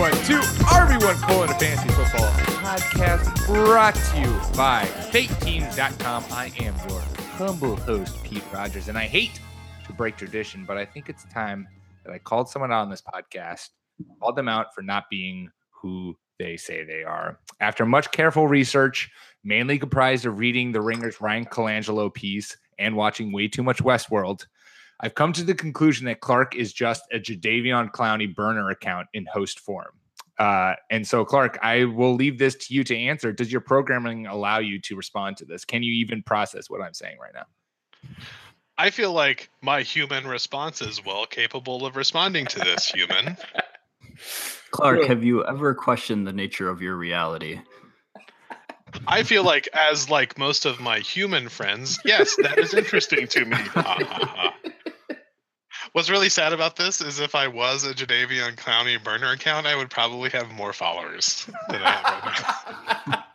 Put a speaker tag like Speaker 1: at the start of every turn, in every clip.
Speaker 1: Everyone to RB1 Colon a Fantasy Football podcast brought to you by FakeTeams.com. I am your humble host, Pete Rogers, and I hate to break tradition, but I think it's time that I called someone out on this podcast, called them out for not being who they say they are. After much careful research, mainly comprised of reading the Ringer's Bryan Colangelo piece and watching way too much Westworld, I've come to the conclusion that Clark is just a Jadeveon Clowney burner account in host form. Uh, and so, Clark, I will leave this to you to answer. Does your programming allow you to respond to this? Can you even process what I'm saying right now?
Speaker 2: I feel like my human response is well capable of responding to this human.
Speaker 3: Clark, have you ever questioned the nature of your reality?
Speaker 2: I feel like as like most of my human friends, yes, that is interesting to me. Ha, ha, ha. What's really sad about this is if I was a Jadeveon Clowney burner account, I would probably have more followers than I have right now.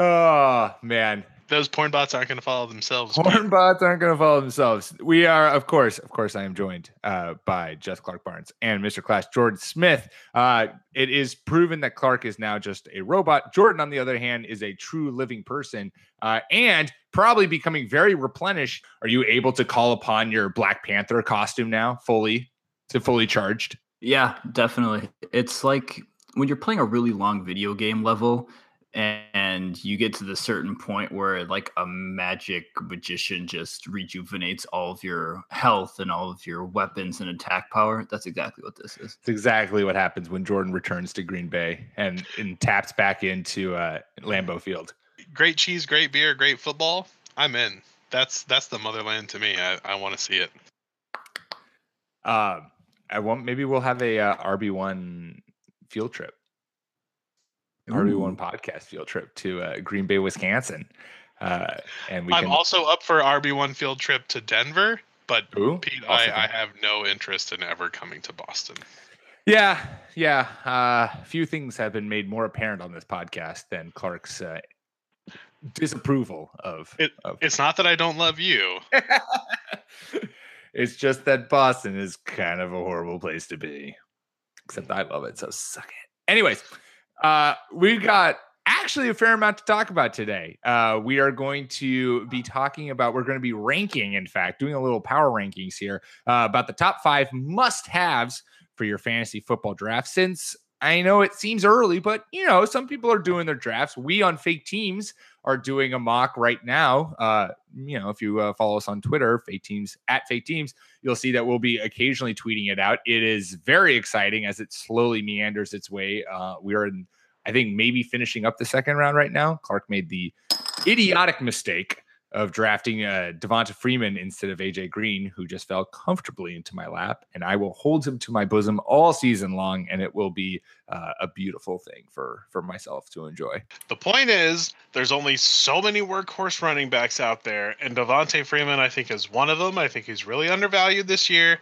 Speaker 1: Oh man,
Speaker 2: Those porn bots aren't going to follow themselves.
Speaker 1: porn bots aren't going to follow themselves. We are, of course, of course, I am joined uh, by Just Clark Barnes and Mr. Class Jordan Smith. Uh, it is proven that Clark is now just a robot. Jordan, on the other hand, is a true living person uh, and probably becoming very replenished. Are you able to call upon your Black Panther costume now, fully to fully charged?
Speaker 3: Yeah, definitely. It's like when you're playing a really long video game level and you get to the certain point where like a magic magician just rejuvenates all of your health and all of your weapons and attack power. That's exactly what this is.
Speaker 1: It's exactly what happens when Jordan returns to Green Bay and, and taps back into uh, Lambeau Field.
Speaker 2: Great cheese, great beer, great football. I'm in. That's that's the motherland to me. I, I want to see it.
Speaker 1: Um, I want maybe we'll have a uh, RB one field trip, RB one podcast field trip to uh, Green Bay, Wisconsin, uh, and we
Speaker 2: I'm
Speaker 1: can.
Speaker 2: also up for RB1 field trip to Denver, but
Speaker 1: Ooh,
Speaker 2: Pete,
Speaker 1: also
Speaker 2: I. I have no interest in ever coming to Boston.
Speaker 1: yeah, yeah. Uh, few things have been made more apparent on this podcast than Clark's uh, disapproval of.
Speaker 2: It-
Speaker 1: of
Speaker 2: It's not that I don't love you.
Speaker 1: it's just that Boston is kind of a horrible place to be. Except I love it, so suck it. Anyways, uh, we got actually a fair amount to talk about today. Uh, we are going to be talking about, we're going to be ranking, in fact, doing a little power rankings here uh, about the top five must haves for your fantasy football draft. Since I know it seems early, but you know, some people are doing their drafts. We on fake teams are doing a mock right now. Uh, you know, if you uh, follow us on Twitter, fake teams at fake teams, you'll see that we'll be occasionally tweeting it out. It is very exciting as it slowly meanders its way. Uh, we are in, I think, maybe finishing up the second round right now. Clark made the idiotic mistake of drafting uh, Devonta Freeman instead of AJ Green, who just fell comfortably into my lap, and I will hold him to my bosom all season long, and it will be uh, a beautiful thing for for myself to enjoy.
Speaker 2: The point is, there's only so many workhorse running backs out there, and Devonta Freeman, I think, is one of them. I think he's really undervalued this year.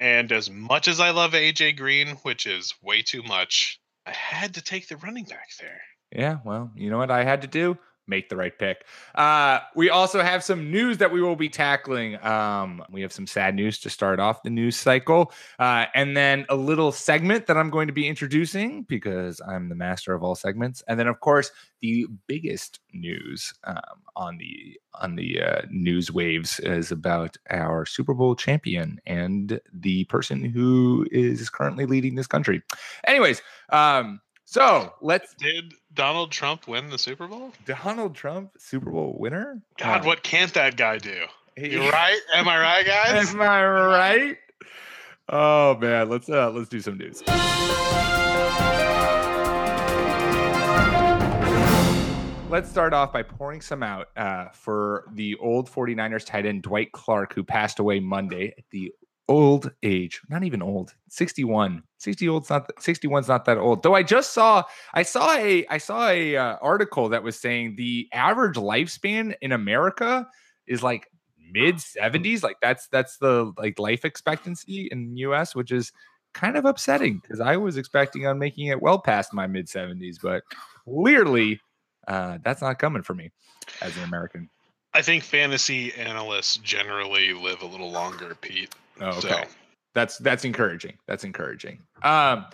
Speaker 2: And as much as I love AJ Green, which is way too much, I had to take the running back there.
Speaker 1: Yeah, well, you know what I had to do? Make the right pick. Uh, we also have some news that we will be tackling. Um, we have some sad news to start off the news cycle, uh, and then a little segment that I'm going to be introducing because I'm the master of all segments. And then, of course, the biggest news um, on the on the uh, news waves is about our Super Bowl champion and the person who is currently leading this country. Anyways, um, so let's
Speaker 2: Did Donald Trump win the Super Bowl?
Speaker 1: Donald Trump, Super Bowl winner.
Speaker 2: God, what can't that guy do? You right? Am I right, guys?
Speaker 1: Am I right? Oh man, let's uh let's do some news. Let's start off by pouring some out uh, for the old 49ers tight end Dwight Clark, who passed away Monday at the old age, not even old, 61. 60 old's not 61's not that old. Though I just saw I saw a I saw a uh, article that was saying the average lifespan in America is like mid 70s, like that's that's the like life expectancy in the US, which is kind of upsetting because I was expecting on making it well past my mid 70s, but clearly uh, that's not coming for me as an American.
Speaker 2: I think fantasy analysts generally live a little longer, Pete.
Speaker 1: Oh, okay. So. That's that's encouraging. That's encouraging. Um,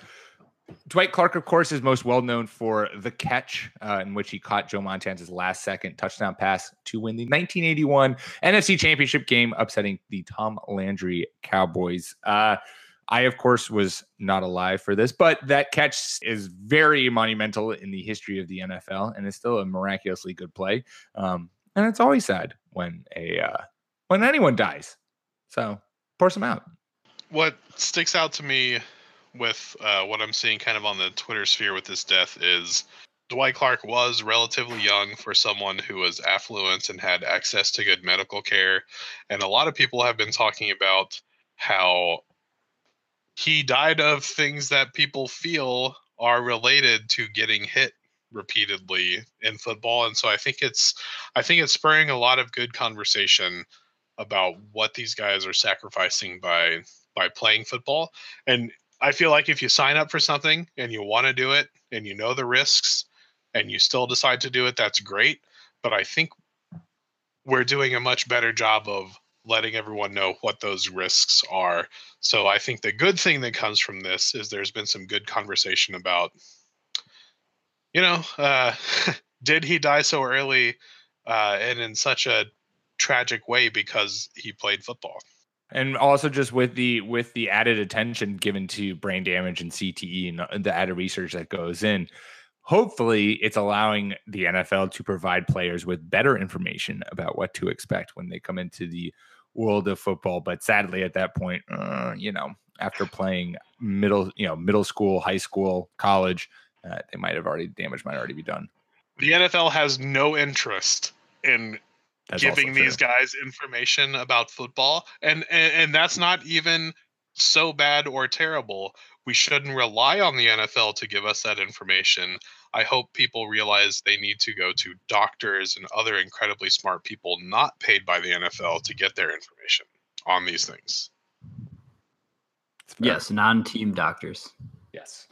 Speaker 1: Dwight Clark, of course, is most well known for the catch uh, in which he caught Joe Montana's last second touchdown pass to win the 1981 NFC Championship game, upsetting the Tom Landry Cowboys. Uh, I, of course, was not alive for this, but that catch is very monumental in the history of the NFL, and it's still a miraculously good play. Um, and it's always sad when a uh, when anyone dies. So pour some out.
Speaker 2: What sticks out to me with uh, what I'm seeing kind of on the Twitter sphere with this death is Dwight Clark was relatively young for someone who was affluent and had access to good medical care. And a lot of people have been talking about how he died of things that people feel are related to getting hit repeatedly in football and so i think it's i think it's spurring a lot of good conversation about what these guys are sacrificing by by playing football and i feel like if you sign up for something and you want to do it and you know the risks and you still decide to do it that's great but i think we're doing a much better job of letting everyone know what those risks are. So I think the good thing that comes from this is there's been some good conversation about, you know, uh, did he die so early uh, and in such a tragic way because he played football?
Speaker 1: And also just with the with the added attention given to brain damage and CTE and the added research that goes in, hopefully it's allowing the NFL to provide players with better information about what to expect when they come into the world of football. But sadly, at that point, uh, you know, after playing middle, you know, middle school, high school, college, uh, they might have already damage might already be done.
Speaker 2: The NFL has no interest in that's giving these guys information about football, and, and and that's not even so bad or terrible. We shouldn't rely on the NFL to give us that information. I hope people realize they need to go to doctors and other incredibly smart people not paid by the NFL to get their information on these things.
Speaker 3: Yes, non-team doctors.
Speaker 1: Yes.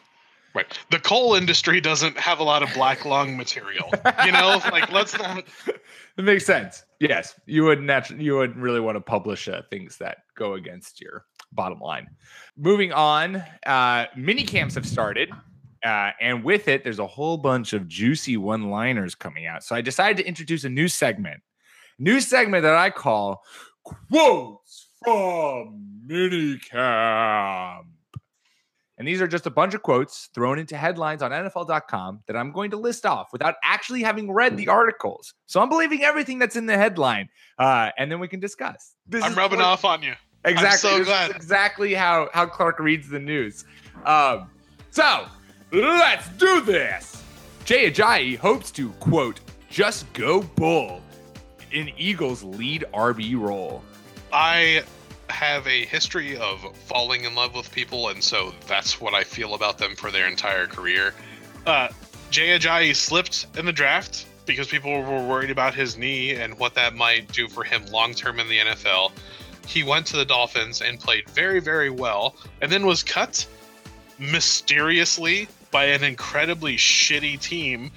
Speaker 2: Right. The coal industry doesn't have a lot of black lung material. You know, like let's not.
Speaker 1: It makes sense. Yes, you would naturally you would really want to publish uh, things that go against your bottom line. Moving on, uh, mini camps have started. Uh, and with it, there's a whole bunch of juicy one liners coming out. So I decided to introduce a new segment, new segment that I call Quotes from Minicamp. And these are just a bunch of quotes thrown into headlines on NFL.com that I'm going to list off without actually having read the articles. So I'm believing everything that's in the headline, uh, and then we can discuss.
Speaker 2: This I'm rubbing off on you.
Speaker 1: Exactly.
Speaker 2: I'm so glad.
Speaker 1: exactly how how Clark reads the news. Um, so Let's do this. Jay Ajayi hopes to, quote, just go bull in Eagles' lead RB role.
Speaker 2: I have a history of falling in love with people, and so that's what I feel about them for their entire career. Uh, Jay Ajayi slipped in the draft because people were worried about his knee and what that might do for him long term in the NFL. He went to the Dolphins and played very, very well, and then was cut mysteriously by an incredibly shitty team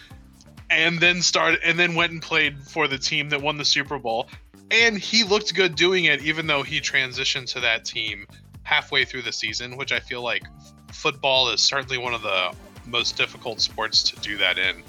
Speaker 2: and then started and then went and played for the team that won the Super Bowl. And he looked good doing it, even though he transitioned to that team halfway through the season, which I feel like football is certainly one of the most difficult sports to do that in.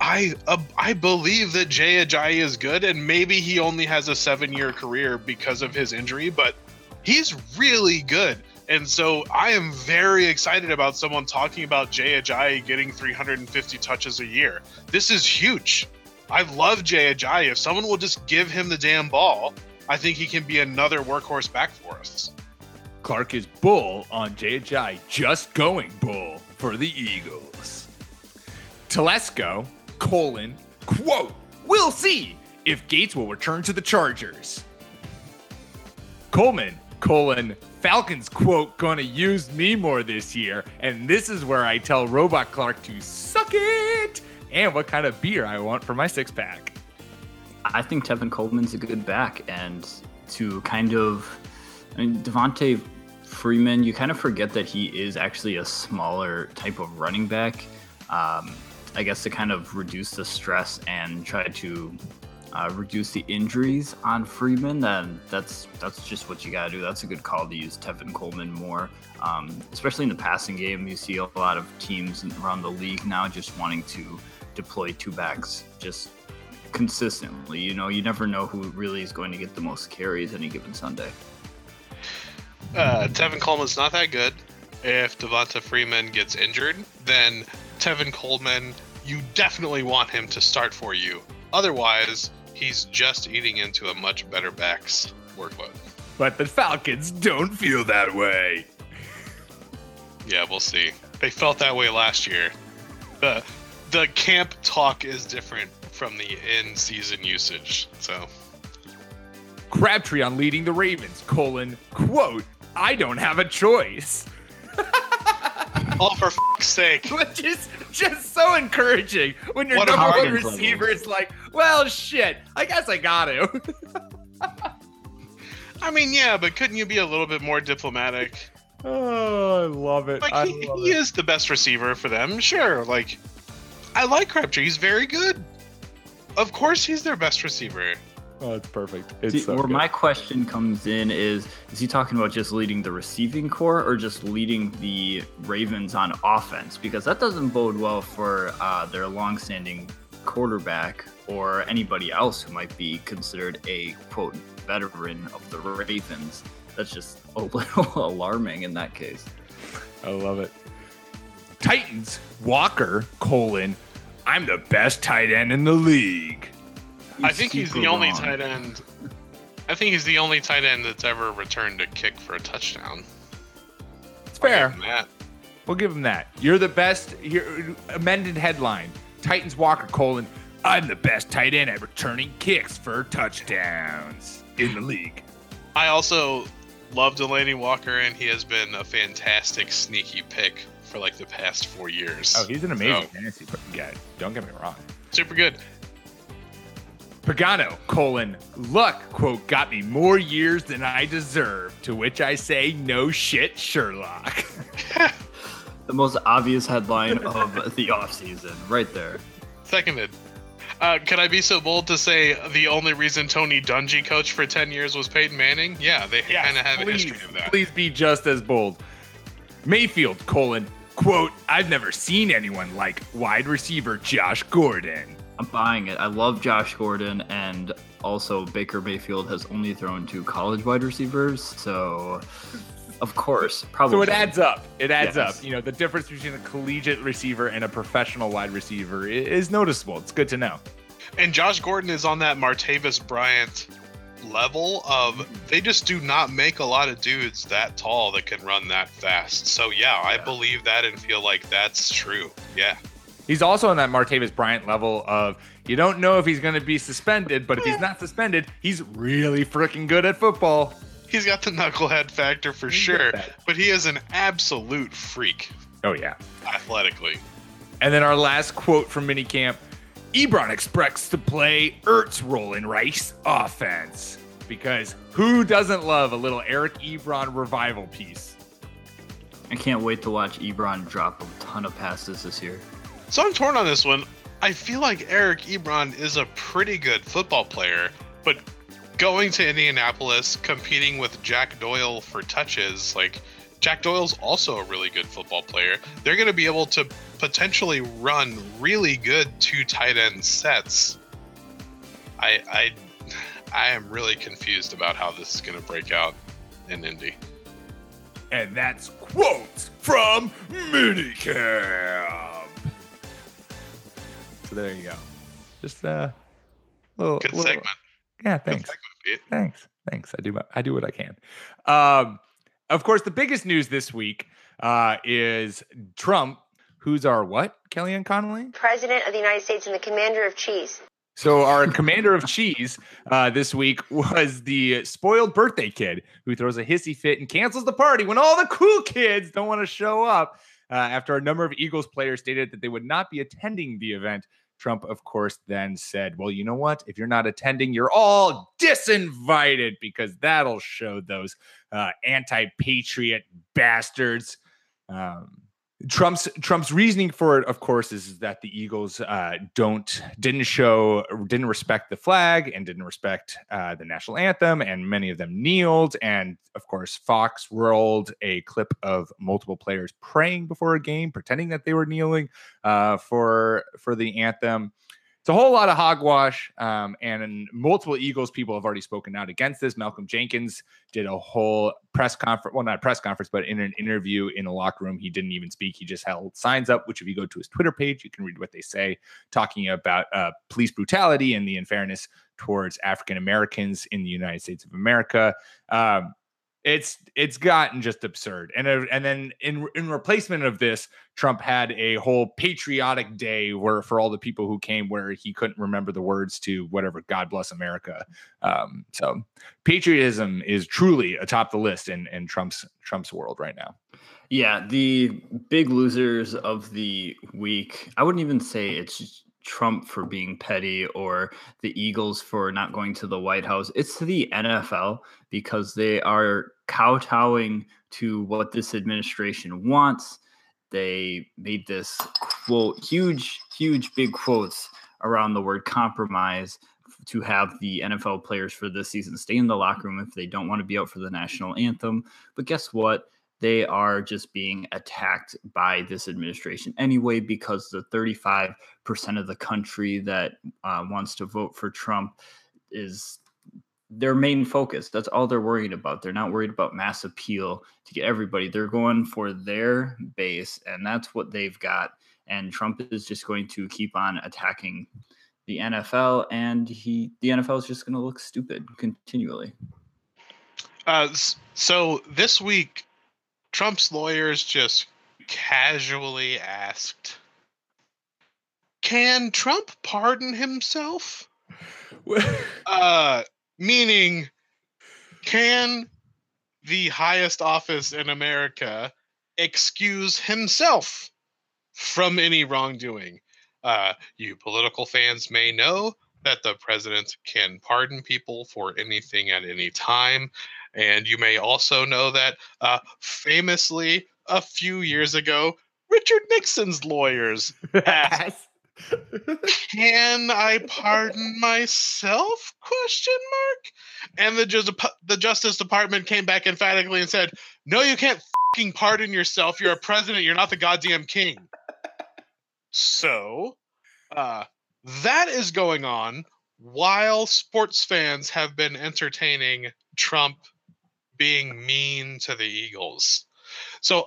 Speaker 2: I uh, I believe that Jay Ajayi is good, and maybe he only has a seven year career because of his injury, but he's really good. And so I am very excited about someone talking about Jay Ajayi getting 350 touches a year. This is huge. I love Jay Ajayi. If someone will just give him the damn ball, I think he can be another workhorse back for us.
Speaker 1: Clark is bull on JHI, just going bull for the Eagles. Telesco, colon, quote, we'll see if Gates will return to the Chargers. Coleman, colon, Falcons, quote, gonna use me more this year. And this is where I tell Robot Clark to suck it and what kind of beer I want for my six pack.
Speaker 3: I think Tevin Coleman's a good back, and to kind of, I mean, Devonta Freeman, you kind of forget that he is actually a smaller type of running back. Um, I guess to kind of reduce the stress and try to uh, reduce the injuries on Freeman, then that's that's just what you gotta do. That's a good call to use Tevin Coleman more, um, especially in the passing game. You see a lot of teams around the league now just wanting to deploy two backs just consistently. You know, you never know who really is going to get the most carries any given Sunday.
Speaker 2: Uh, Tevin Coleman's not that good. If Devonta Freeman gets injured, then Tevin Coleman, you definitely want him to start for you. Otherwise, he's just eating into a much better back's workload.
Speaker 1: But the Falcons don't feel that way.
Speaker 2: Yeah, we'll see. They felt that way last year. The the camp talk is different from the in season usage. So
Speaker 1: Crabtree on leading the Ravens, colon, quote, I don't have a choice.
Speaker 2: oh, for fuck's sake.
Speaker 1: Which is just so encouraging when your
Speaker 2: What
Speaker 1: number one receiver
Speaker 3: level.
Speaker 1: is like, well, shit, I guess I got to.
Speaker 2: I mean, yeah, but couldn't you be a little bit more diplomatic?
Speaker 1: oh, I love it.
Speaker 2: Like
Speaker 1: I
Speaker 2: he,
Speaker 1: love
Speaker 2: he
Speaker 1: it.
Speaker 2: is the best receiver for them, sure. Like I like Crabtree. He's very good. Of course, he's their best receiver.
Speaker 1: Oh, it's perfect. It's
Speaker 3: See,
Speaker 1: so
Speaker 3: where
Speaker 1: good.
Speaker 3: my question comes in is is he talking about just leading the receiving core or just leading the Ravens on offense? Because that doesn't bode well for uh, their longstanding quarterback or anybody else who might be considered a quote veteran of the Ravens. That's just a little alarming in that case.
Speaker 1: I love it. Titans, Walker, colon, I'm the best tight end in the league.
Speaker 2: I think he's the
Speaker 3: super
Speaker 2: only
Speaker 3: wrong.
Speaker 2: tight end. I think he's the only tight end that's ever returned a kick for a touchdown.
Speaker 1: It's
Speaker 2: I'll give
Speaker 1: fair.
Speaker 2: that.
Speaker 1: We'll give him that. You're the best. Here, amended headline: Titans Walker colon. I'm the best tight end at returning kicks for touchdowns in the league.
Speaker 2: I also love Delanie Walker, and he has been a fantastic sneaky pick for like the past four years.
Speaker 1: Oh, he's an amazing
Speaker 2: So,
Speaker 1: fantasy guy. Don't get me wrong.
Speaker 2: super good.
Speaker 1: Pagano colon luck quote got me more years than I deserve. To which I say no shit, Sherlock.
Speaker 3: The most obvious headline of the offseason, right there.
Speaker 2: Seconded. Uh, could I be so bold to say the only reason Tony Dungy coached for 10 years was Peyton Manning? Yeah, they kind of have a history of that.
Speaker 1: Please be just as bold. Mayfield colon quote I've never seen anyone like wide receiver Josh Gordon.
Speaker 3: I'm buying it. I love Josh Gordon, and also Baker Mayfield has only thrown to college wide receivers, so of course, probably.
Speaker 1: So it adds up. It adds
Speaker 3: Yes.
Speaker 1: up. You know, the difference between a collegiate receiver and a professional wide receiver is noticeable. It's good to know.
Speaker 2: And Josh Gordon is on that Martavis Bryant level of they just do not make a lot of dudes that tall that can run that fast. So yeah, I believe that and feel like that's true. Yeah.
Speaker 1: He's also on that Martavis Bryant level of you don't know if he's going to be suspended, but if he's not suspended, he's really freaking good at football.
Speaker 2: He's got the knucklehead factor for
Speaker 1: He's
Speaker 2: sure, but he is an absolute freak
Speaker 1: Oh yeah.
Speaker 2: athletically.
Speaker 1: And then our last quote from minicamp: Ebron expects to play Ertz role in Reich offense because who doesn't love a little Eric Ebron revival piece?
Speaker 3: I can't wait to watch Ebron drop a ton of passes this year.
Speaker 2: So I'm torn on this one. I feel like Eric Ebron is a pretty good football player, but going to Indianapolis, competing with Jack Doyle for touches, like Jack Doyle's also a really good football player. They're going to be able to potentially run really good two tight end sets. I I I am really confused about how this is going to break out in Indy.
Speaker 1: And that's quotes from minicamp. So there you go. Just uh, little,
Speaker 2: Good
Speaker 1: little-
Speaker 2: segment.
Speaker 1: Yeah, thanks.
Speaker 2: segment.
Speaker 1: Thanks. Thanks. I do my, I do what I can. Um, of course, the biggest news this week uh, is Trump, who's our what, Kellyanne Connolly?
Speaker 4: President of the United States and the commander of cheese.
Speaker 1: So our commander of cheese uh, this week was the spoiled birthday kid who throws a hissy fit and cancels the party when all the cool kids don't want to show up. Uh, after a number of Eagles players stated that they would not be attending the event, Trump, of course, then said, "Well, you know what? If you're not attending, you're all disinvited because that'll show those uh, anti-patriot bastards." Um, Trump's Trump's reasoning for it, of course, is, that the Eagles uh, don't didn't show didn't respect the flag and didn't respect uh, the national anthem, and many of them kneeled. And of course, Fox rolled a clip of multiple players praying before a game, pretending that they were kneeling uh, for for the anthem it's a whole lot of hogwash. Um, and multiple Eagles people have already spoken out against this. Malcolm Jenkins did a whole press conference, well, not press conference, but in an interview in a locker room, he didn't even speak. He just held signs up, which if you go to his Twitter page, you can read what they say, talking about uh, police brutality and the unfairness towards African Americans in the United States of America. Um, it's it's gotten just absurd. And uh, and then in in replacement of this, Trump had a whole patriotic day where for all the people who came where he couldn't remember the words to whatever God bless America. Um, so patriotism is truly atop the list in in Trump's Trump's world right now.
Speaker 3: Yeah, the big losers of the week. I wouldn't even say it's Trump for being petty or the Eagles for not going to the White House. It's the NFL because they are kowtowing to what this administration wants. They made this quote, huge, huge, big quotes around the word compromise to have the NFL players for this season stay in the locker room if they don't want to be out for the national anthem. But guess what? They are just being attacked by this administration anyway because the 35% of the country that uh, wants to vote for Trump is their main focus. That's all they're worried about. They're not worried about mass appeal to get everybody. They're going for their base, and that's what they've got. And Trump is just going to keep on attacking the NFL, and he the NFL is just going to look stupid continually.
Speaker 2: Uh, so this week, Trump's lawyers just casually asked, "Can Trump pardon himself?" uh, meaning, can the highest office in America excuse himself from any wrongdoing? Uh, you political fans may know that the president can pardon people for anything at any time. And you may also know that uh, famously, a few years ago, Richard Nixon's lawyers asked, "Can I pardon myself?" Question mark. And the just the Justice Department came back emphatically and said, "No, you can't fucking pardon yourself. You're a president. You're not the goddamn king." So, uh, that is going on while sports fans have been entertaining Trump being mean to the Eagles. So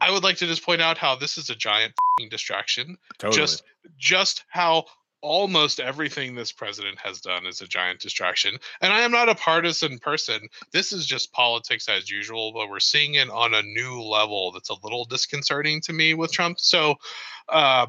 Speaker 2: I would like to just point out how this is a giant distraction. Totally. Just just how almost everything this president has done is a giant distraction. And I am not a partisan person. This is just politics as usual, but we're seeing it on a new level that's a little disconcerting to me with Trump. So uh,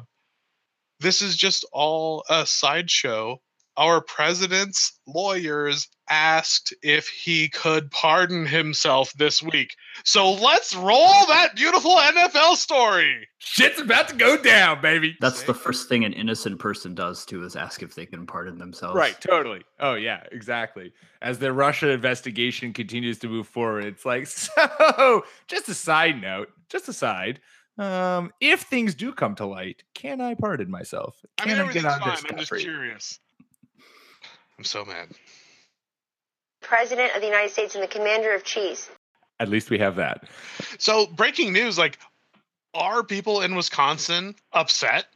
Speaker 2: this is just all a sideshow our president's lawyers asked if he could pardon himself this week. So let's roll that beautiful NFL story.
Speaker 1: Shit's about to go down, baby.
Speaker 3: That's the first thing an innocent person does too is ask if they can pardon themselves.
Speaker 1: Right, totally. Oh yeah, exactly. As the Russia investigation continues to move forward, it's like so just a side note, just a side. Um, if things do come to light, can I pardon myself? Can
Speaker 2: I, mean, I get out of I'm just curious. I'm so mad.
Speaker 4: President of the United States and the commander of cheese.
Speaker 1: At least we have that.
Speaker 2: So, breaking news like, are people in Wisconsin upset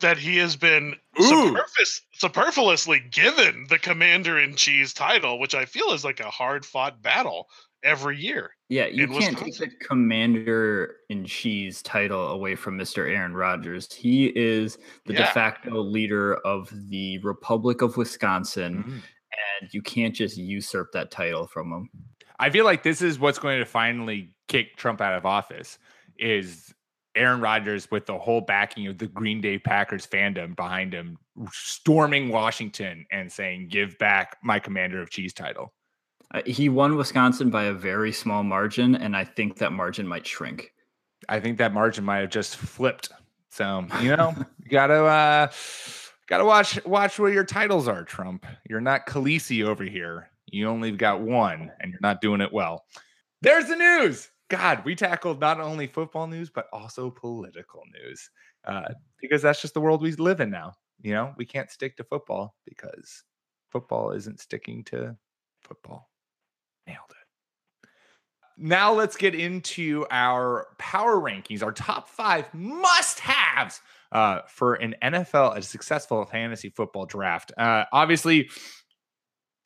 Speaker 2: that he has been superfluous, superfluously given the commander in cheese title, which I feel is like a hard fought battle every year.
Speaker 3: Yeah, you can't take the commander in cheese title away from Mr. Aaron Rodgers. He is the yeah. de facto leader of the Republic of Wisconsin, mm-hmm. and you can't just usurp that title from him.
Speaker 1: I feel like this is what's going to finally kick Trump out of office is Aaron Rodgers with the whole backing of the Green Bay Packers fandom behind him, storming Washington and saying, "Give back my Commander of Cheese title."
Speaker 3: Uh, he won Wisconsin by a very small margin, and I think that margin might shrink.
Speaker 1: I think that margin might have just flipped. So you know, you gotta uh, gotta watch watch where your titles are, Trump. You're not Khaleesi over here. You only got one, and you're not doing it well. There's the news. God, we tackled not only football news but also political news uh, because that's just the world we live in now. You know, we can't stick to football because football isn't sticking to football. Nailed it. Now let's get into our power rankings, our top five must-haves uh, for an NFL, a successful fantasy football draft. Uh, obviously,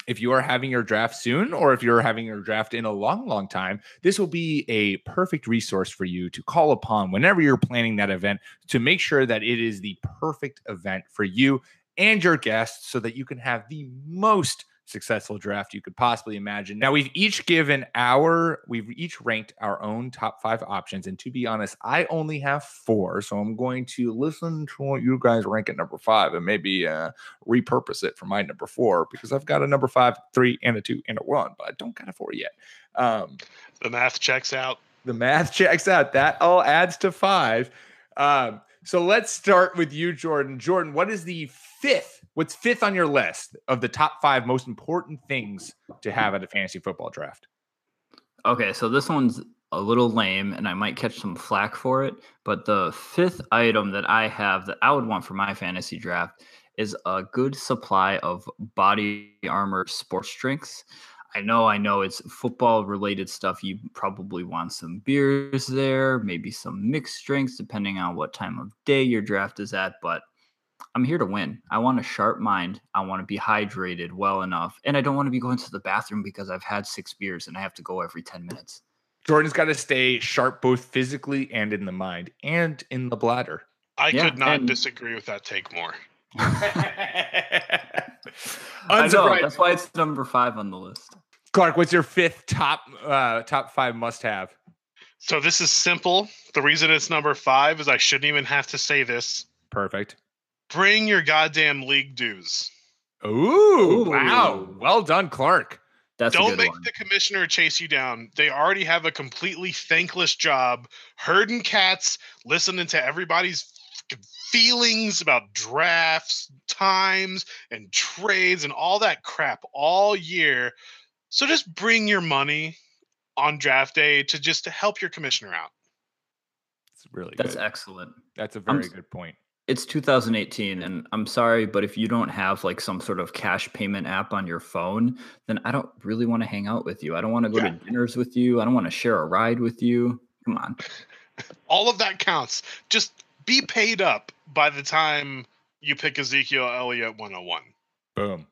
Speaker 1: if you are having your draft soon or if you're having your draft in a long, long time, this will be a perfect resource for you to call upon whenever you're planning that event to make sure that it is the perfect event for you and your guests so that you can have the most successful draft you could possibly imagine. Now, we've each given our, we've each ranked our own top five options. And to be honest, I only have four. So I'm going to listen to what you guys rank at number five and maybe uh, repurpose it for my number four because I've got a number five, three, and a two, and a one, but I don't got a four yet. Um,
Speaker 2: the math checks out.
Speaker 1: The math checks out. That all adds to five. Um, so let's start with you, Jordan. Jordan, what is the fifth? What's fifth on your list of the top five most important things to have at a fantasy football draft?
Speaker 3: Okay, so this one's a little lame and I might catch some flack for it. But the fifth item that I have that I would want for my fantasy draft is a good supply of body armor sports drinks. I know, I know it's football related stuff. You probably want some beers there, maybe some mixed drinks, depending on what time of day your draft is at. But I'm here to win. I want a sharp mind. I want to be hydrated well enough. And I don't want to be going to the bathroom because I've had six beers and I have to go every 10 minutes.
Speaker 1: Jordan's got to stay sharp both physically and in the mind and in the bladder.
Speaker 2: I yeah, could not and... disagree with that take more.
Speaker 3: I know, that's why it's number five on the list.
Speaker 1: Clark, what's your fifth top uh, top five must have?
Speaker 2: So this is simple. The reason it's number five is I shouldn't even have to say this.
Speaker 1: Perfect.
Speaker 2: Bring your goddamn league dues.
Speaker 1: Ooh, Ooh. wow. Well done, Clark.
Speaker 2: That's Don't make one. the commissioner chase you down. They already have a completely thankless job herding cats, listening to everybody's feelings about drafts, times, and trades, and all that crap all year. So just bring your money on draft day to just to help your commissioner out.
Speaker 1: It's really
Speaker 3: That's
Speaker 1: good.
Speaker 3: excellent.
Speaker 1: That's a very I'm, good point.
Speaker 3: It's 2018 and I'm sorry but if you don't have like some sort of cash payment app on your phone, then I don't really want to hang out with you. I don't want to go yeah. to dinners with you. I don't want to share a ride with you. Come on.
Speaker 2: All of that counts. Just be paid up by the time you pick Ezekiel Elliott 101.
Speaker 1: Boom.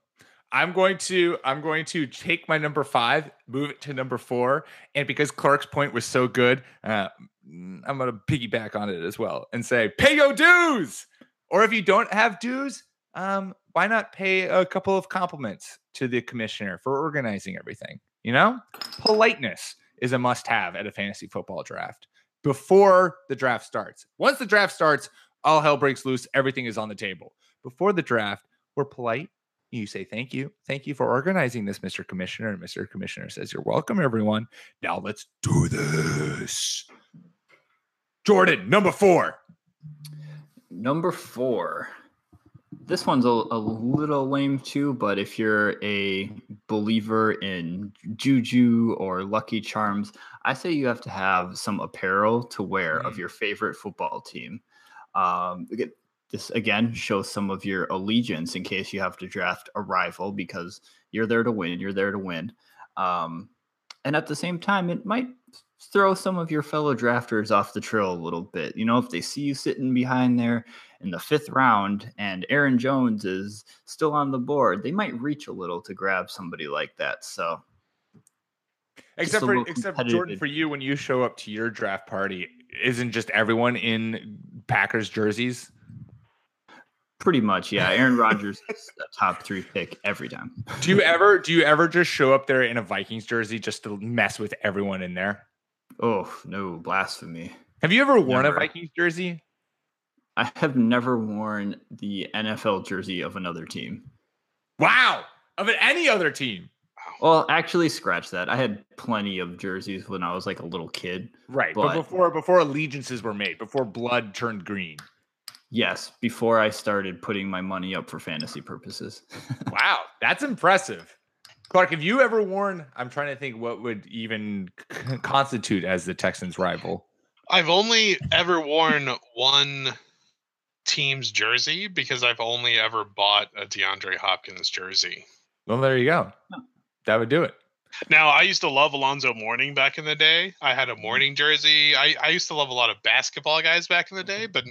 Speaker 1: I'm going to I'm going to take my number five, move it to number four, and because Clark's point was so good, uh, I'm going to piggyback on it as well and say pay your dues. Or if you don't have dues, um, why not pay a couple of compliments to the commissioner for organizing everything? You know, politeness is a must-have at a fantasy football draft before the draft starts. Once the draft starts, all hell breaks loose. Everything is on the table. Before the draft, we're polite you say, Thank you. Thank you for organizing this, Mr. Commissioner. And Mr. Commissioner says, You're welcome, everyone. Now let's do this. Jordan, number four.
Speaker 3: Number four. This one's a, a little lame too, but if you're a believer in juju or lucky charms, I say you have to have some apparel to wear mm. of your favorite football team. Um, this again shows some of your allegiance in case you have to draft a rival because you're there to win. You're there to win. Um, and at the same time, it might throw some of your fellow drafters off the trail a little bit. You know, if they see you sitting behind there in the fifth round and Aaron Jones is still on the board, they might reach a little to grab somebody like that. So,
Speaker 1: except for except Jordan, for you, when you show up to your draft party, isn't just everyone in Packers jerseys?
Speaker 3: Pretty much, yeah. Aaron Rodgers is a top three pick every time.
Speaker 1: Do you ever do you ever just show up there in a Vikings jersey just to mess with everyone in there?
Speaker 3: Oh no, blasphemy!
Speaker 1: Have you ever worn
Speaker 3: Never.
Speaker 1: a Vikings jersey?
Speaker 3: I have never worn the NFL jersey of another team.
Speaker 1: Wow. Of any other team.
Speaker 3: Well, actually, scratch that. I had plenty of jerseys when I was like a little kid.
Speaker 1: Right. But,
Speaker 3: But-
Speaker 1: before before allegiances were made, before blood turned green.
Speaker 3: Yes, before I started putting my money up for fantasy purposes.
Speaker 1: Wow, that's impressive. Clark, have you ever worn? I'm trying to think what would even constitute as the Texans' rival.
Speaker 2: I've only ever worn one team's jersey because I've only ever bought a DeAndre Hopkins jersey.
Speaker 1: Well, there you go. That would do it.
Speaker 2: Now, I used to love Alonzo Mourning back in the day. I had a mm-hmm. Mourning jersey. I, I used to love a lot of basketball guys back in the mm-hmm. day, but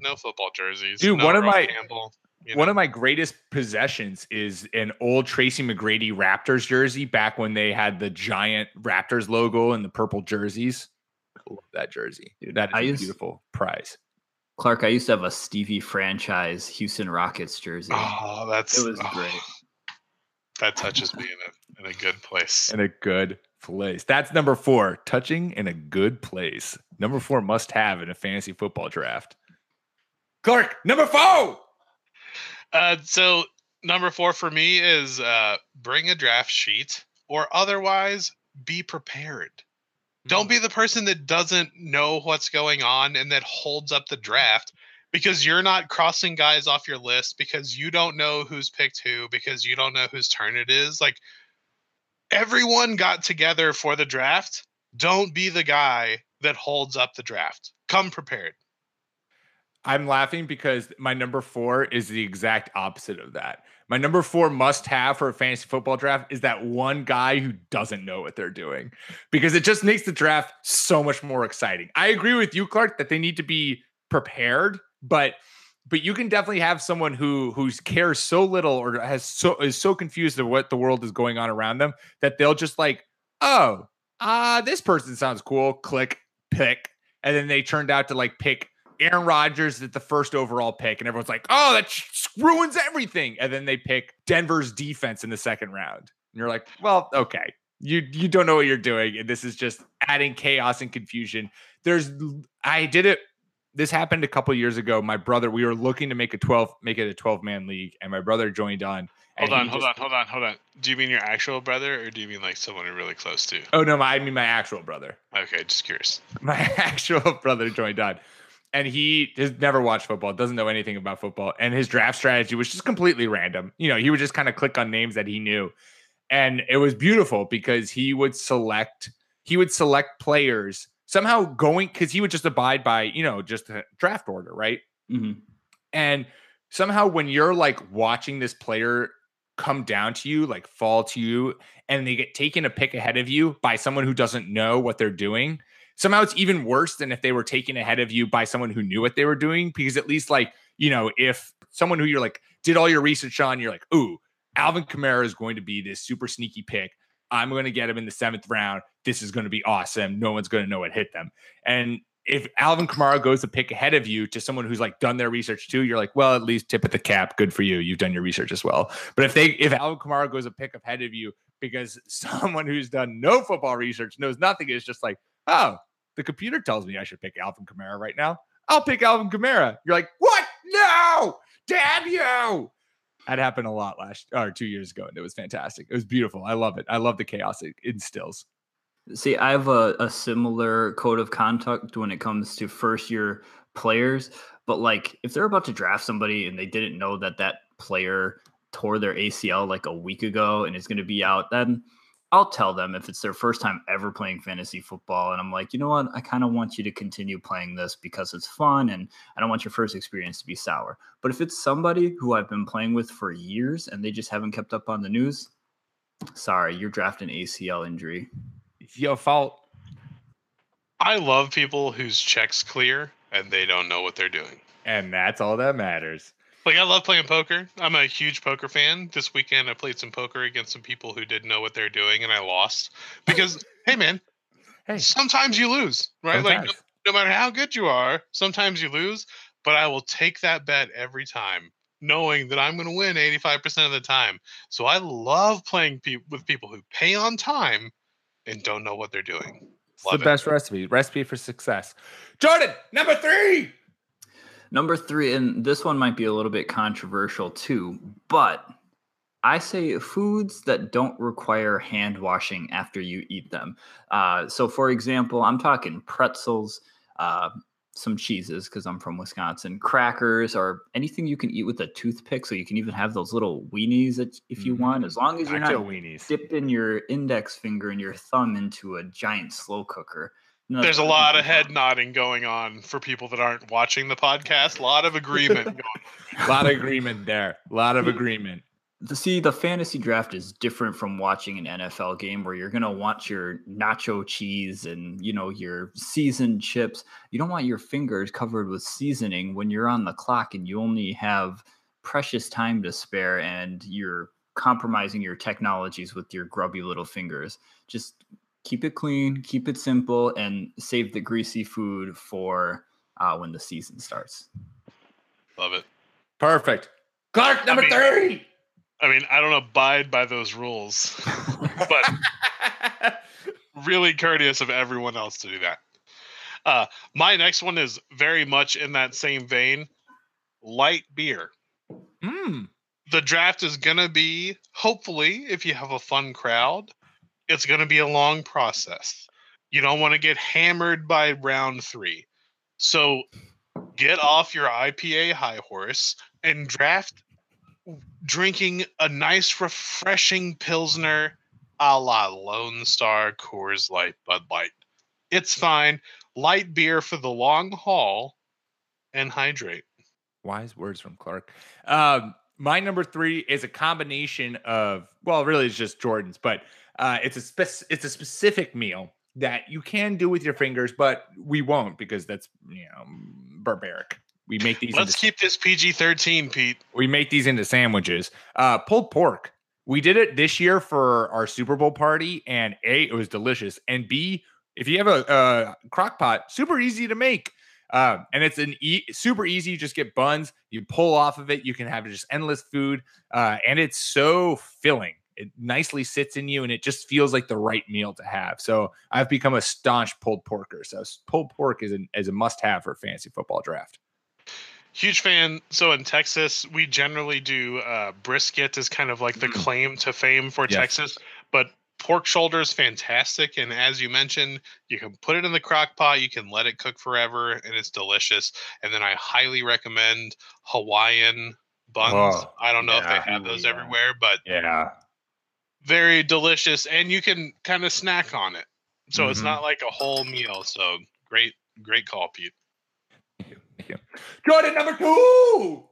Speaker 2: no football jerseys.
Speaker 1: Dude,
Speaker 2: no
Speaker 1: one of my-
Speaker 2: Campbell, you
Speaker 1: One
Speaker 2: know.
Speaker 1: of my greatest possessions is an old Tracy McGrady Raptors jersey back when they had the giant Raptors logo and the purple jerseys. I love that jersey. Dude, that is
Speaker 3: I
Speaker 1: a
Speaker 3: used-
Speaker 1: beautiful prize.
Speaker 3: Clark, I used to have a Stevie franchise Houston Rockets jersey.
Speaker 2: Oh, that's
Speaker 3: it was
Speaker 2: oh,
Speaker 3: great.
Speaker 2: That touches me in a in a good place.
Speaker 1: In a good place. That's number four. Touching in a good place. Number four must have in a fantasy football draft. Clark, number four.
Speaker 2: Uh, so number four for me is uh, bring a draft sheet or otherwise be prepared. Don't be the person that doesn't know what's going on and that holds up the draft because you're not crossing guys off your list because you don't know who's picked who because you don't know whose turn it is. Like everyone got together for the draft. Don't be the guy that holds up the draft. Come prepared.
Speaker 1: I'm laughing because my number four is the exact opposite of that. My number four must have for a fantasy football draft is that one guy who doesn't know what they're doing because it just makes the draft so much more exciting. I agree with you, Clark, that they need to be prepared, but but you can definitely have someone who who cares so little or has so is so confused of what the world is going on around them that they'll just like, oh, uh, this person sounds cool. Click, pick, and then they turned out to like pick Aaron Rodgers at the first overall pick, and everyone's like, "Oh, that sh- ruins everything." And then they pick Denver's defense in the second round, and you're like, "Well, okay, you you don't know what you're doing, and this is just adding chaos and confusion." There's, I did it. This happened a couple years ago. My brother, we were looking to make a 12, make it a 12 man league, and my brother joined on.
Speaker 2: Hold on, hold
Speaker 1: just-
Speaker 2: on, hold on, hold on. Do you mean your actual brother or do you mean like someone you're really close to?
Speaker 1: Oh no, my, I mean my actual brother.
Speaker 2: Okay, just curious.
Speaker 1: my actual brother joined on and he has never watched football doesn't know anything about football. And his draft strategy was just completely random. You know he would just kind of click on names that he knew. And it was beautiful because he would select he would select players somehow going because he would just abide by you know just a draft order right?
Speaker 3: Mhm.
Speaker 1: and somehow when you're like watching this player come down to you like fall to you and they get taken a pick ahead of you by someone who doesn't know what they're doing somehow it's even worse than if they were taken ahead of you by someone who knew what they were doing because at least like you know if someone who you're like did all your research on you're like ooh alvin kamara is going to be this super sneaky pick i'm going to get him in the seventh round this is going to be awesome no one's going to know what hit them and if Alvin Kamara goes a pick ahead of you to someone who's like done their research too, you're like, well, at least tip at the cap. Good for you. You've done your research as well. But if they if Alvin Kamara goes a pick ahead of you because someone who's done no football research knows nothing is just like, oh, the computer tells me I should pick Alvin Kamara right now. I'll pick Alvin Kamara. You're like, what? No, damn you. That happened a lot last or two years ago, and it was fantastic. It was beautiful. I love it. I love the chaos it instills.
Speaker 3: See, I have a, a similar code of conduct when it comes to first year players. But like, if they're about to draft somebody and they didn't know that that player tore their ACL like a week ago and is going to be out, then I'll tell them if it's their first time ever playing fantasy football. And I'm like, you know what? I kind of want you to continue playing this because it's fun and I don't want your first experience to be sour. But if it's somebody who I've been playing with for years and they just haven't kept up on the news, sorry, you're drafting ACL injury.
Speaker 1: It's your fault.
Speaker 2: I love people whose checks clear and they don't know what they're doing.
Speaker 1: And that's all that matters.
Speaker 2: Like I love playing poker. I'm a huge poker fan. This weekend I played some poker against some people who didn't know what they're doing and I lost. Because hey man,
Speaker 1: Hey,
Speaker 2: sometimes you lose, right? Like no, no matter how good you are, sometimes you lose, but I will take that bet every time. knowing that I'm going to win 85% of the time. So I love playing pe- with people who pay on time and don't know what they're doing.
Speaker 1: It's
Speaker 2: Love
Speaker 1: the
Speaker 2: it.
Speaker 1: best recipe. Recipe for success. Jordan, number three.
Speaker 3: Number three, and this one might be a little bit controversial too, but I say foods that don't require hand washing after you eat them. Uh, so, for example, I'm talking pretzels, uh, some cheeses because I'm from Wisconsin, crackers, or anything you can eat with a toothpick. So you can even have those little weenies that if you
Speaker 1: Mhm.
Speaker 3: want, as long as you're not
Speaker 1: weenies.
Speaker 3: dipping your index finger and your thumb into a giant slow cooker. No,
Speaker 2: There's a lot of head
Speaker 3: fine.
Speaker 2: nodding going on for people that aren't watching the podcast. A lot of agreement going
Speaker 1: A lot of agreement there. A lot of agreement.
Speaker 3: the see the fantasy draft is different from watching an NFL game where you're gonna want your nacho cheese and you know your seasoned chips. You don't want your fingers covered with seasoning when you're on the clock and you only have precious time to spare and you're compromising your technologies with your grubby little fingers. Just keep it clean, keep it simple, and save the greasy food for uh, when the season starts.
Speaker 2: Love it.
Speaker 1: Perfect. Clark, number
Speaker 2: mean-
Speaker 1: three.
Speaker 2: I mean, I don't abide by those rules, but really courteous of everyone else to do that. Uh, my next one is very much in that same vein light beer.
Speaker 1: Mm.
Speaker 2: The draft is going to be, hopefully, if you have a fun crowd, it's going to be a long process. You don't want to get hammered by round three. So get off your IPA high horse and draft drinking a nice, refreshing Pilsner a la Lone Star, Coors Light, Bud Light. It's fine. Light beer for the long haul and hydrate.
Speaker 1: Wise words from Clark. Um, my number three is a combination of well, really, it's just Jordan's, but uh, it's a spec- it's a specific meal that you can do with your fingers, but we won't because that's you know barbaric. We make these.
Speaker 2: Let's keep this PG 13, Pete.
Speaker 1: we make these into sandwiches. Uh, pulled pork. We did it this year for our Super Bowl party, and a it was delicious, and b if you have a, a crock pot, super easy to make. Uh, and it's an e- super easy. You just get buns, you pull off of it, you can have just endless food, uh, and it's so filling. It nicely sits in you, and it just feels like the right meal to have. So I've become a staunch pulled porker. So pulled pork is an, is a must have for a fantasy football draft.
Speaker 2: Huge fan. So in Texas, we generally do uh, brisket as kind of like the claim to fame for
Speaker 1: Yes.
Speaker 2: Texas, but pork shoulder is fantastic. And as you mentioned, you can put it in the crock pot, you can let it cook forever, and it's delicious. And then I highly recommend Hawaiian buns.
Speaker 1: Oh,
Speaker 2: I don't know if they have those
Speaker 1: yeah.
Speaker 2: everywhere, but
Speaker 1: Yeah,
Speaker 2: very delicious. And you can kind of snack on it. So it's
Speaker 1: Mhm.
Speaker 2: not like a whole meal. So great, great call, Pete.
Speaker 1: thank you, thank you. Jordan number two.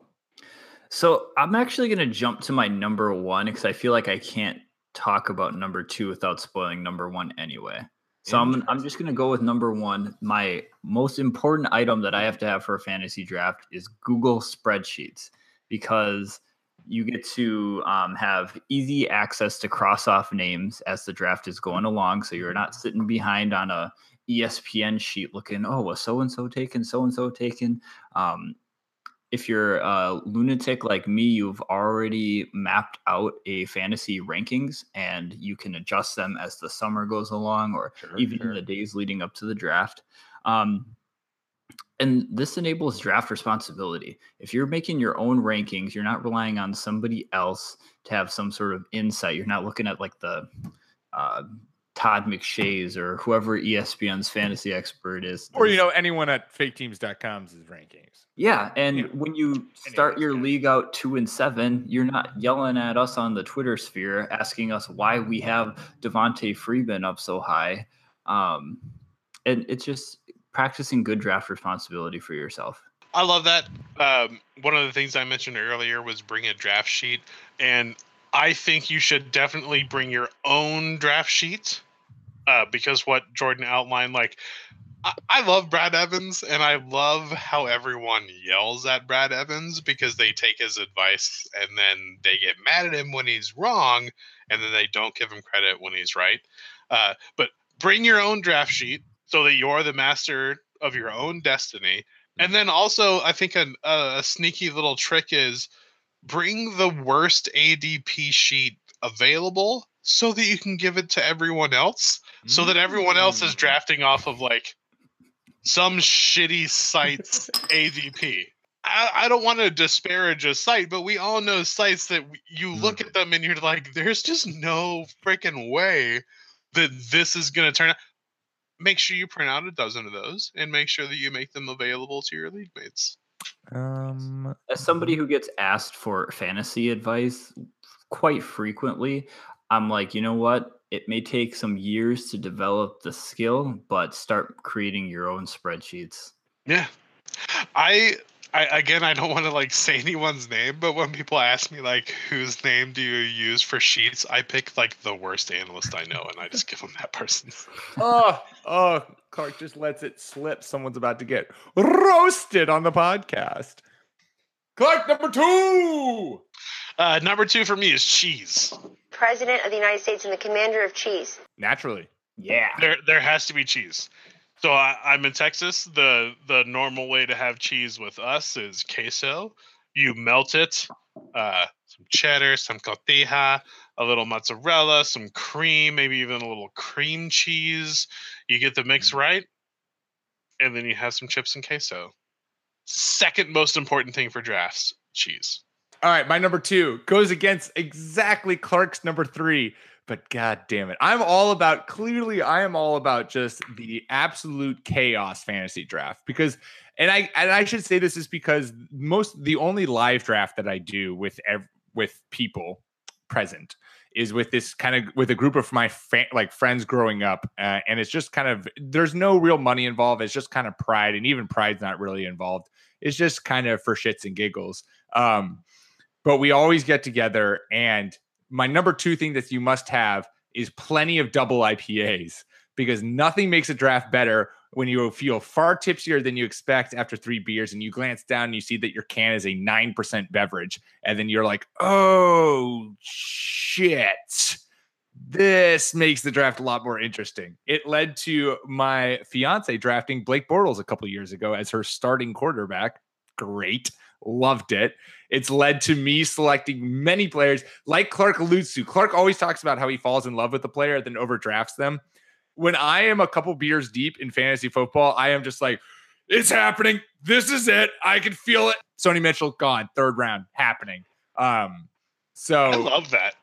Speaker 3: So I'm actually going to jump to my number one because I feel like I can't talk about number two without spoiling number one anyway. So I'm I'm just going to go with number one. My most important item that I have to have for a fantasy draft is Google spreadsheets because you get to um, have easy access to cross off names as the draft is going along. So you're not sitting behind on a ESPN sheet looking, oh, was so and so taken, so and so taken. Um, if you're a lunatic like me, you've already mapped out a fantasy rankings and you can adjust them as the summer goes along or
Speaker 1: Sure,
Speaker 3: even
Speaker 1: sure.
Speaker 3: in the days leading up to the draft. Um, and this enables draft responsibility. If you're making your own rankings, you're not relying on somebody else to have some sort of insight. You're not looking at like the uh, Todd McShay's or whoever ESPN's fantasy expert is.
Speaker 1: Or you know anyone at faketeams.com's rankings.
Speaker 3: Yeah, and
Speaker 1: Yeah.
Speaker 3: when you start your league out two and seven, you're not yelling at us on the Twitter sphere asking us why we have Devonta Freeman up so high. Um, and it's just practicing good draft responsibility for yourself.
Speaker 2: I love that. Um, one of the things I mentioned earlier was bring a draft sheet, and I think you should definitely bring your own draft sheet uh, because what Jordan outlined, like, I, love Brad Evans, and I love how everyone yells at Brad Evans because they take his advice and then they get mad at him when he's wrong, and then they don't give him credit when he's right. Uh, but bring your own draft sheet so that you're the master of your own destiny. And then also, I think a, a sneaky little trick is bring the worst ADP sheet available so that you can give it to everyone else so that everyone else is
Speaker 1: Mm.
Speaker 2: drafting off of like some shitty site's ADP. I, I don't want to disparage a site, but we all know sites that you look at them and you're like, there's just no freaking way that this is going to turn out. Make sure you print out a dozen of those and make sure that you make them available to your league mates.
Speaker 1: Um,
Speaker 3: As somebody who gets asked for fantasy advice quite frequently, I'm like, you know what? It may take some years to develop the skill, but start creating your own spreadsheets.
Speaker 2: Yeah. I I again I don't want to like say anyone's name, but when people ask me like whose name do you use for sheets, I pick like the worst analyst I know and I just give them that person's.
Speaker 1: oh, oh, Clark just lets it slip. Someone's about to get roasted on the podcast. Clark, number two.
Speaker 2: Uh number 2 for me is cheese.
Speaker 4: President of the United States and the Commander of Cheese.
Speaker 1: Naturally.
Speaker 3: Yeah.
Speaker 2: There there has to be cheese. So I, I'm in Texas. The the normal way to have cheese with us is queso. You melt it, uh, some cheddar, some cotija, a little mozzarella, some cream, maybe even a little cream cheese. You get the mix right, and then you have some chips and queso. Second most important thing for drafts: cheese.
Speaker 1: All right, my number two goes against exactly Clark's number three, but god damn it. I'm all about clearly I am all about just the absolute chaos fantasy draft because and I and I should say this is because most the only live draft that I do with ev- with people present is with this kind of with a group of my fa- like friends growing up uh, and it's just kind of there's no real money involved it's just kind of pride and even pride's not really involved it's just kind of for shits and giggles um but we always get together and my number two thing that you must have is plenty of double ipas because nothing makes a draft better when you feel far tipsier than you expect after three beers and you glance down and you see that your can is a 9% beverage. And then you're like oh shit. This makes the draft a lot more interesting. It led to my fiance drafting blake bortles a couple years ago as her starting quarterback. Great. Loved it it's led to me selecting many players like Clark alludes to. Clark always talks about how he falls in love with the player, then overdrafts them. When I am a couple beers deep in fantasy football, I am just like, it's happening. This is it. I can feel it. Sony Mitchell gone, third round happening. Um, so
Speaker 2: I love that.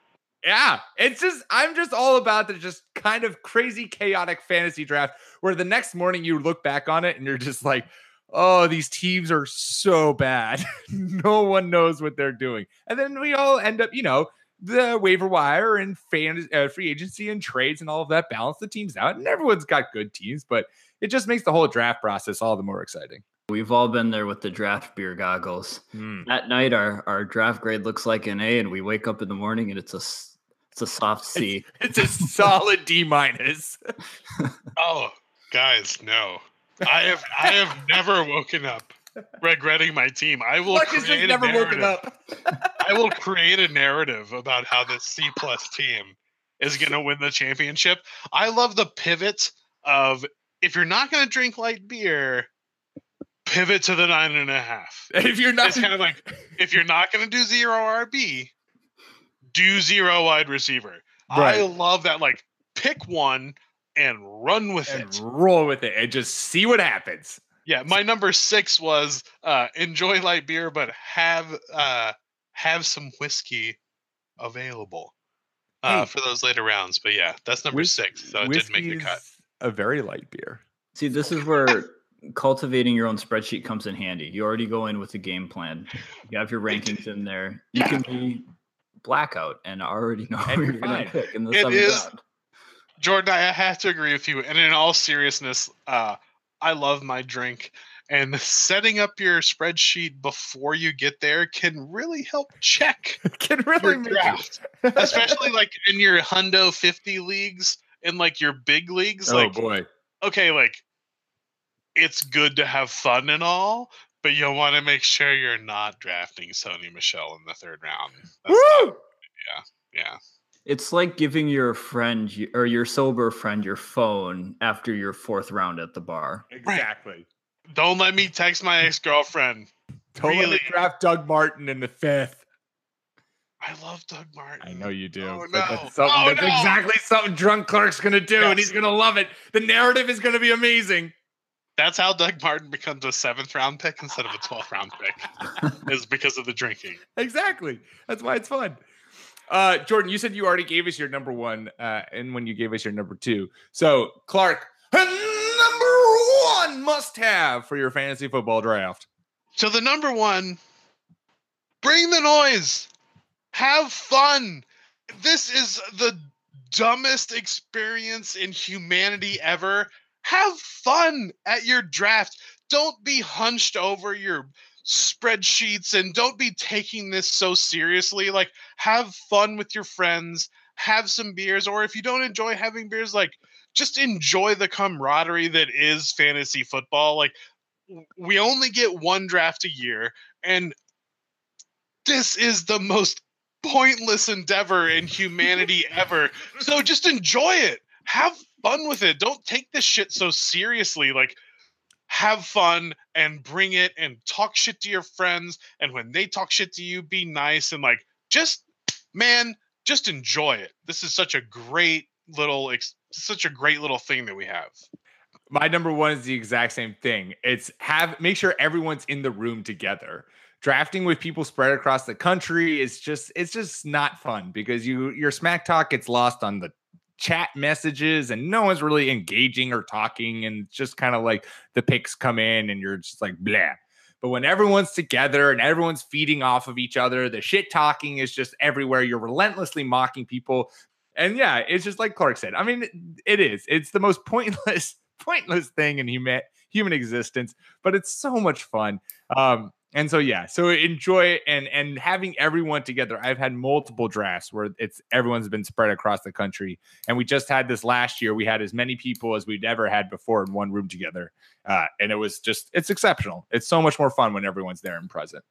Speaker 1: yeah, it's just I'm just all about the just kind of crazy chaotic fantasy draft where the next morning you look back on it and you're just like, oh, these teams are so bad. no one knows what they're doing. And then we all end up, you know, the waiver wire and fan uh, free agency and trades and all of that balance the teams out. And everyone's got good teams, but it just makes the whole draft process all the more exciting.
Speaker 3: We've all been there with the draft beer goggles.
Speaker 1: Hmm.
Speaker 3: At night, our, our draft grade looks like an A, and we wake up in the morning and it's a s- it's a soft C.
Speaker 1: It's a solid D minus.
Speaker 2: Oh, guys, no. I have I have never woken up regretting my team. I will create
Speaker 1: just
Speaker 2: a
Speaker 1: never woken
Speaker 2: narrative.
Speaker 1: up.
Speaker 2: I will create a narrative about how this C plus team is going to win the championship. I love the pivot of if you're not going to drink light beer, pivot to the nine and a half.
Speaker 1: if you're not
Speaker 2: It's kind of like if you're not going to do zero RB, do zero wide receiver. I love that. Like pick one and run with it.
Speaker 1: and
Speaker 2: it.
Speaker 1: roll with it and just see what happens.
Speaker 2: Yeah, my number six was uh, enjoy light beer, but have uh, have some whiskey available uh,
Speaker 1: Hey.
Speaker 2: for those later rounds. But yeah, that's number
Speaker 1: Whis-
Speaker 2: six, so it did make the cut.
Speaker 1: A very light beer.
Speaker 3: See, this is where cultivating your own spreadsheet comes in handy. You already go in with a game plan. You have your rankings in there. You
Speaker 2: Yeah.
Speaker 3: can be blackout and already know
Speaker 1: And
Speaker 3: who
Speaker 1: you're
Speaker 3: you're going
Speaker 1: fine.
Speaker 3: to pick in the
Speaker 2: It
Speaker 3: seventh
Speaker 2: is-
Speaker 3: round.
Speaker 2: Jordan, I have to agree with you. And in all seriousness, uh, I love my drink. And setting up your spreadsheet before you get there can really help check
Speaker 1: Can really
Speaker 2: your
Speaker 1: make
Speaker 2: draft,
Speaker 1: you.
Speaker 2: especially like in your hundo 50 leagues and like your big leagues.
Speaker 1: oh
Speaker 2: like,
Speaker 1: boy.
Speaker 2: okay, like it's good to have fun and all, but you'll want to make sure you're not drafting Sony Michel in the third round. That's not-
Speaker 1: Woo!
Speaker 2: yeah.
Speaker 3: It's like giving your friend or your sober friend your phone after your fourth round at the bar.
Speaker 1: Exactly.
Speaker 2: Don't let me text my ex girlfriend.
Speaker 1: Don't let me draft Doug Martin in the fifth.
Speaker 2: I love Doug Martin.
Speaker 1: I know you do.
Speaker 2: Oh,
Speaker 1: but
Speaker 2: no.
Speaker 1: That's, something,
Speaker 2: Oh,
Speaker 1: that's
Speaker 2: no.
Speaker 1: exactly something drunk Clark's gonna do, and he's gonna love it. The narrative is gonna be amazing.
Speaker 2: That's how Doug Martin becomes a seventh round pick instead of a 12th round pick, is because of the drinking.
Speaker 1: Exactly. That's why it's fun. Uh, Jordan, you said you already gave us your number one, uh, and when you gave us your number two. So, Clark, number one must have for your fantasy football draft.
Speaker 2: So the number one, bring the noise, have fun. This is the dumbest experience in humanity ever. Have fun at your draft. Don't be hunched over your spreadsheets and don't be taking this so seriously. Like, have fun with your friends, have some beers, or if you don't enjoy having beers, like, just enjoy the camaraderie that is fantasy football. Like, we only get one draft a year, and this is the most pointless endeavor in humanity ever. So just enjoy it. Have fun with it. Don't take this shit so seriously. Like, have fun and bring it and talk shit to your friends. And when they talk shit to you, be nice and like, just, man, just enjoy it. This is such a great little, such a great little thing that we have.
Speaker 1: My number one is the exact same thing. It's have make sure everyone's in the room together. Drafting with people spread across the country is just it's just not fun because you your smack talk gets lost on the chat messages and no one's really engaging or talking and just kind of like the picks come in and you're just like blah. But when everyone's together and everyone's feeding off of each other, the shit talking is just everywhere. You're relentlessly mocking people. And yeah, it's just like Clark said. I mean, it is. It's the most pointless, pointless thing in human human existence, but it's so much fun. Um, and so yeah, so enjoy it and and having everyone together. I've had multiple drafts where it's everyone's been spread across the country, and we just had this last year. We had as many people as we'd ever had before in one room together, uh, and it was just it's exceptional. It's so much more fun when everyone's there and present.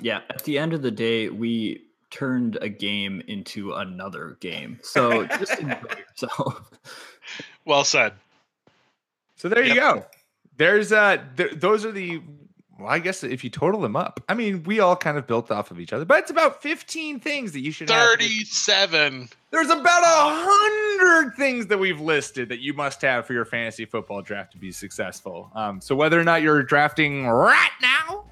Speaker 3: Yeah, at the end of the day, we turned a game into another game. So just enjoy yourself.
Speaker 2: Well said.
Speaker 1: So there you go. There's uh th- those are the well, I guess if you total them up, I mean, we all kind of built off of each other, but it's about 15 things that you should have.
Speaker 2: 37.
Speaker 1: There's about a hundred things that we've listed that you must have for your fantasy football draft to be successful. Um, so whether or not you're drafting right now,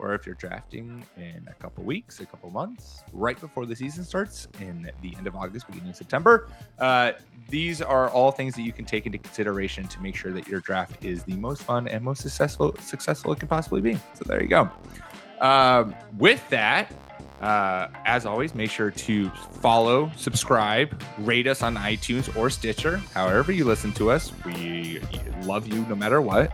Speaker 1: or if you're drafting in a couple weeks, a couple months, right before the season starts in the end of August, beginning of September, uh, these are all things that you can take into consideration to make sure that your draft is the most fun and most successful successful it can possibly be. So there you go. Um, with that, uh, as always, make sure to follow, subscribe, rate us on iTunes or Stitcher, however you listen to us. We love you no matter what.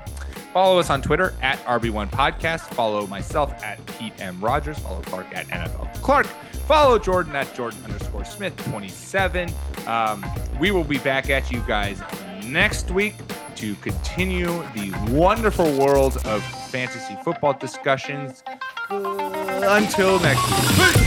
Speaker 1: Follow us on Twitter at RB1 Podcast. Follow myself at Pete M. Rogers. Follow Clark at NFL Clark. Follow Jordan at Jordan underscore Smith 27. Um, we will be back at you guys next week to continue the wonderful world of fantasy football discussions. Until next week.